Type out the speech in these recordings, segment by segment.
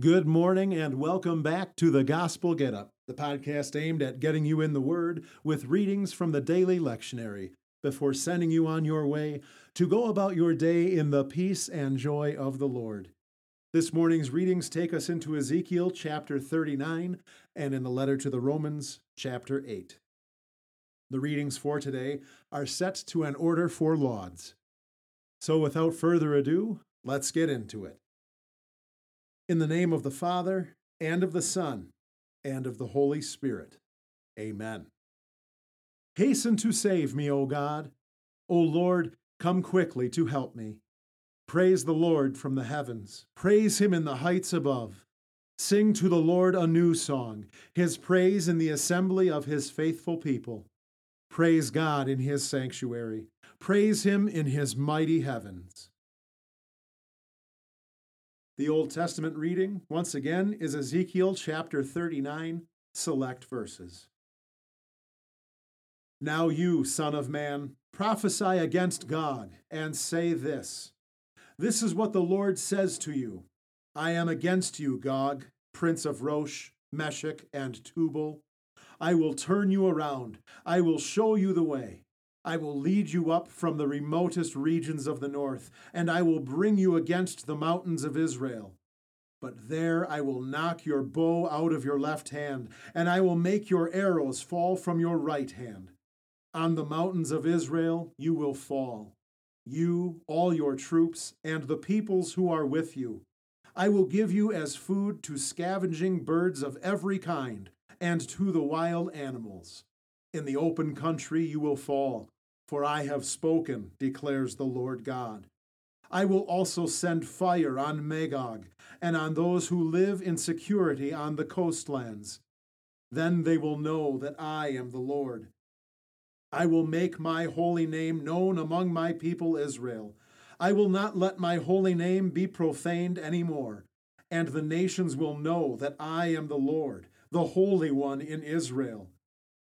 Good morning and welcome back to the Gospel Get Up, the podcast aimed at getting you in the Word with readings from the daily lectionary before sending you on your way to go about your day in the peace and joy of the Lord. This morning's readings take us into Ezekiel chapter 39 and in the letter to the Romans chapter 8. The readings for today are set to an order for lauds. So without further ado, let's get into it. In the name of the Father, and of the Son, and of the Holy Spirit. Amen. Hasten to save me, O God. O Lord, come quickly to help me. Praise the Lord from the heavens. Praise him in the heights above. Sing to the Lord a new song, his praise in the assembly of his faithful people. Praise God in his sanctuary. Praise him in his mighty heavens. The Old Testament reading, once again, is Ezekiel chapter 39, select verses. Now you, Son of Man, prophesy against Gog, and say this This is what the Lord says to you I am against you, Gog, prince of Rosh, Meshech, and Tubal. I will turn you around, I will show you the way. I will lead you up from the remotest regions of the north, and I will bring you against the mountains of Israel. But there I will knock your bow out of your left hand, and I will make your arrows fall from your right hand. On the mountains of Israel you will fall, you, all your troops, and the peoples who are with you. I will give you as food to scavenging birds of every kind, and to the wild animals. In the open country you will fall, for I have spoken, declares the Lord God. I will also send fire on Magog and on those who live in security on the coastlands. Then they will know that I am the Lord. I will make my holy name known among my people Israel. I will not let my holy name be profaned any more, and the nations will know that I am the Lord, the Holy One in Israel.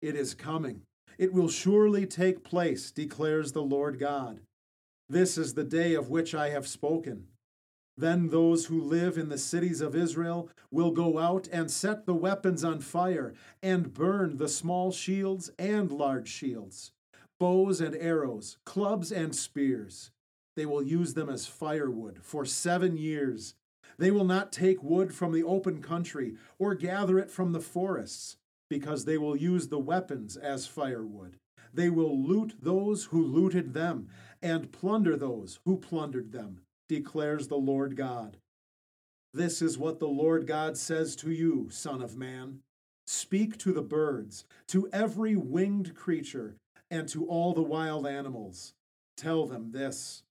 It is coming. It will surely take place, declares the Lord God. This is the day of which I have spoken. Then those who live in the cities of Israel will go out and set the weapons on fire, and burn the small shields and large shields, bows and arrows, clubs and spears. They will use them as firewood for seven years. They will not take wood from the open country or gather it from the forests because they will use the weapons as firewood. They will loot those who looted them, and plunder those who plundered them, declares the Lord God. This is what the Lord God says to you, Son of Man. Speak to the birds, to every winged creature, and to all the wild animals. Tell them this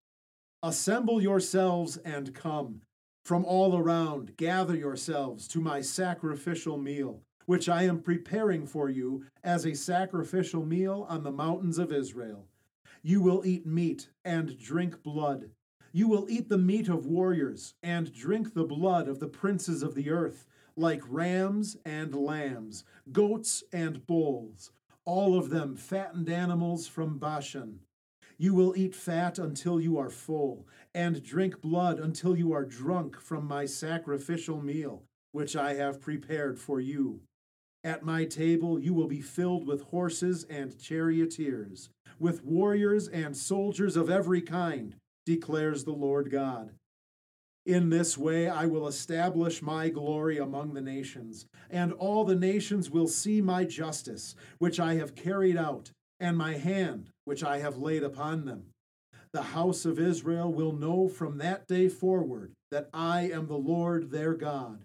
Assemble yourselves and come. From all around, gather yourselves to my sacrificial meal which I am preparing for you as a sacrificial meal on the mountains of Israel. You will eat meat and drink blood. You will eat the meat of warriors and drink the blood of the princes of the earth, like rams and lambs, goats and bulls, all of them fattened animals from Bashan. You will eat fat until you are full, and drink blood until you are drunk from my sacrificial meal, which I have prepared for you. At my table you will be filled with horses and charioteers, with warriors and soldiers of every kind, declares the Lord God. In this way I will establish my glory among the nations, and all the nations will see my justice, which I have carried out, and my hand, which I have laid upon them. The house of Israel will know from that day forward that I am the Lord their God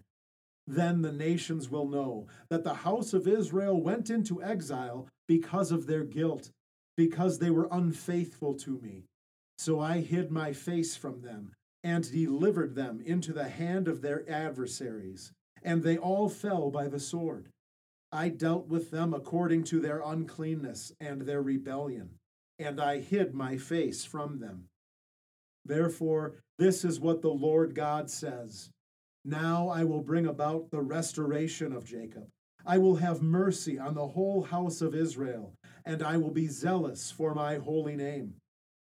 then the nations will know that the house of Israel went into exile because of their guilt, because they were unfaithful to me. So I hid my face from them and delivered them into the hand of their adversaries, and they all fell by the sword. I dealt with them according to their uncleanness and their rebellion, and I hid my face from them. Therefore, this is what the Lord God says. Now I will bring about the restoration of Jacob. I will have mercy on the whole house of Israel, and I will be zealous for my holy name.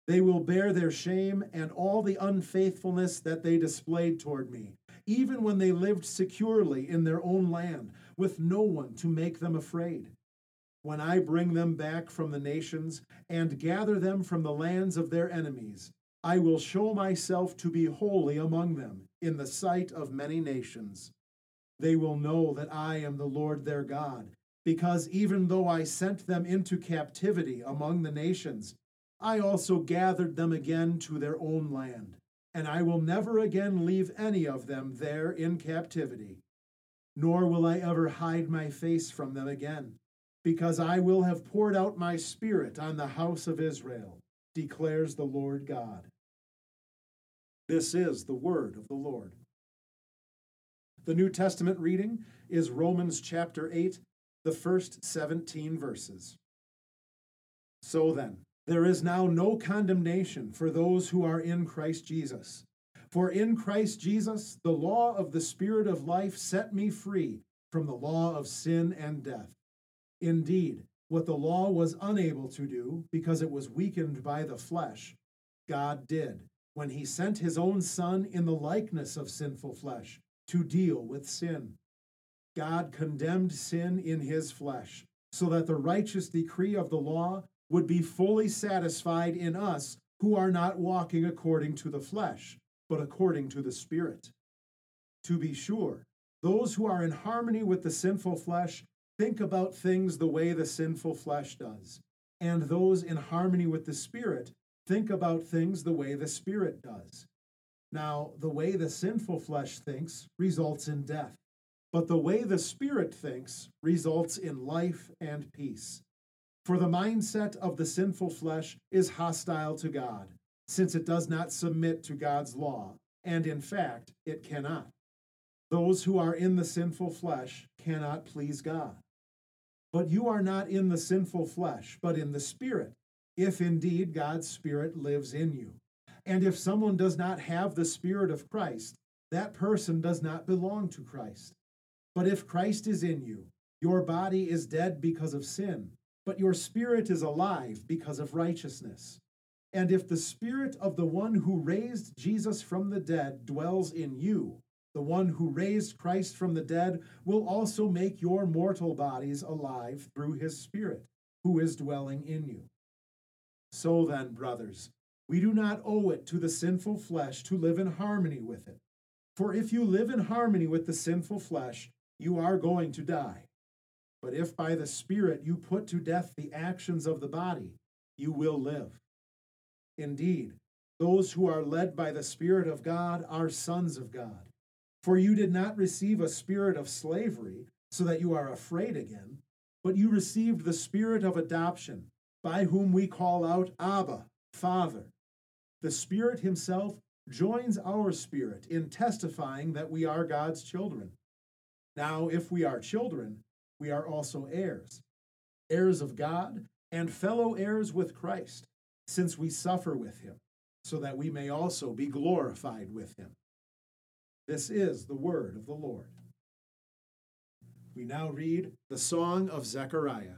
They will bear their shame and all the unfaithfulness that they displayed toward me, even when they lived securely in their own land, with no one to make them afraid. When I bring them back from the nations and gather them from the lands of their enemies, I will show myself to be holy among them in the sight of many nations. They will know that I am the Lord their God, because even though I sent them into captivity among the nations, I also gathered them again to their own land and I will never again leave any of them there in captivity. Nor will I ever hide my face from them again, because I will have poured out my spirit on the house of Israel, declares the Lord God. This is the word of the Lord. The New Testament reading is Romans chapter 8, the first 17 verses. So then, there is now no condemnation for those who are in Christ Jesus. For in Christ Jesus, the law of the Spirit of life set me free from the law of sin and death. Indeed, what the law was unable to do, because it was weakened by the flesh, God did when he sent his own Son in the likeness of sinful flesh to deal with sin. God condemned sin in his flesh, so that the righteous decree of the law would be fully satisfied in us who are not walking according to the flesh, but according to the Spirit. To be sure, those who are in harmony with the sinful flesh think about things the way the sinful flesh does, and those in harmony with the Spirit think about things the way the Spirit does. Now, the way the sinful flesh thinks results in death, but the way the Spirit thinks results in life and peace. For the mindset of the sinful flesh is hostile to God, since it does not submit to God's law, and in fact, it cannot. Those who are in the sinful flesh cannot please God. But you are not in the sinful flesh, but in the Spirit, if indeed God's Spirit lives in you. And if someone does not have the Spirit of Christ, that person does not belong to Christ. But if Christ is in you, your body is dead because of sin but your spirit is alive because of righteousness. And if the spirit of the one who raised Jesus from the dead dwells in you, the one who raised Christ from the dead will also make your mortal bodies alive through his Spirit, who is dwelling in you. So then, brothers, we do not owe it to the sinful flesh to live in harmony with it. For if you live in harmony with the sinful flesh, you are going to die. But if by the Spirit you put to death the actions of the body, you will live. Indeed, those who are led by the Spirit of God are sons of God. For you did not receive a spirit of slavery so that you are afraid again, but you received the spirit of adoption, by whom we call out, Abba, Father. The Spirit Himself joins our spirit in testifying that we are God's children. Now, if we are children, we are also heirs, heirs of God and fellow heirs with Christ, since we suffer with him, so that we may also be glorified with him. This is the word of the Lord. We now read the Song of Zechariah.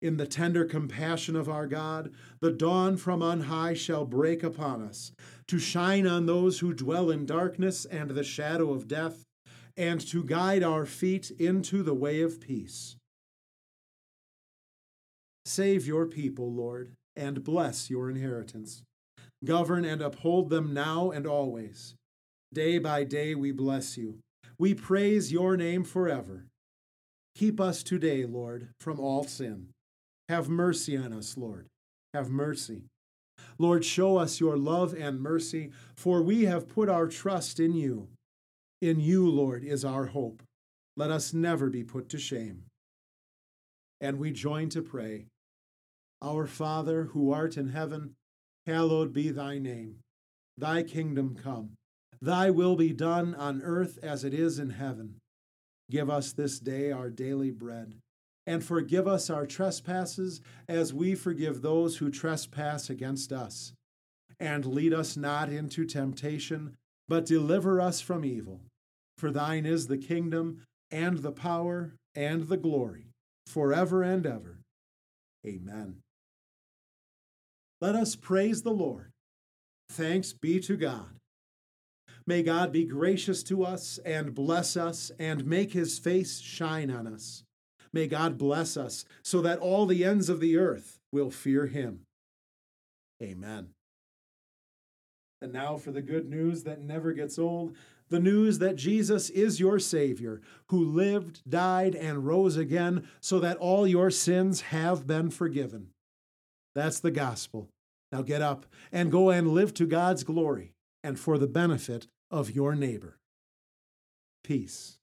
In the tender compassion of our God, the dawn from on high shall break upon us, to shine on those who dwell in darkness and the shadow of death, and to guide our feet into the way of peace. Save your people, Lord and bless your inheritance. Govern and uphold them now and always. Day by day we bless you. We praise your name forever. Keep us today, Lord, from all sin. Have mercy on us, Lord. Have mercy. Lord, show us your love and mercy, for we have put our trust in you. In you, Lord, is our hope. Let us never be put to shame. And we join to pray Our Father, who art in heaven, hallowed be thy name. Thy kingdom come. Thy will be done on earth as it is in heaven. Give us this day our daily bread, and forgive us our trespasses as we forgive those who trespass against us. And lead us not into temptation, but deliver us from evil. For thine is the kingdom, and the power, and the glory, forever and ever. Amen. Let us praise the Lord. Thanks be to God. May God be gracious to us and bless us and make his face shine on us. May God bless us so that all the ends of the earth will fear him. Amen. And now for the good news that never gets old the news that Jesus is your Savior, who lived, died, and rose again so that all your sins have been forgiven. That's the gospel. Now get up and go and live to God's glory and for the benefit of your neighbor. Peace.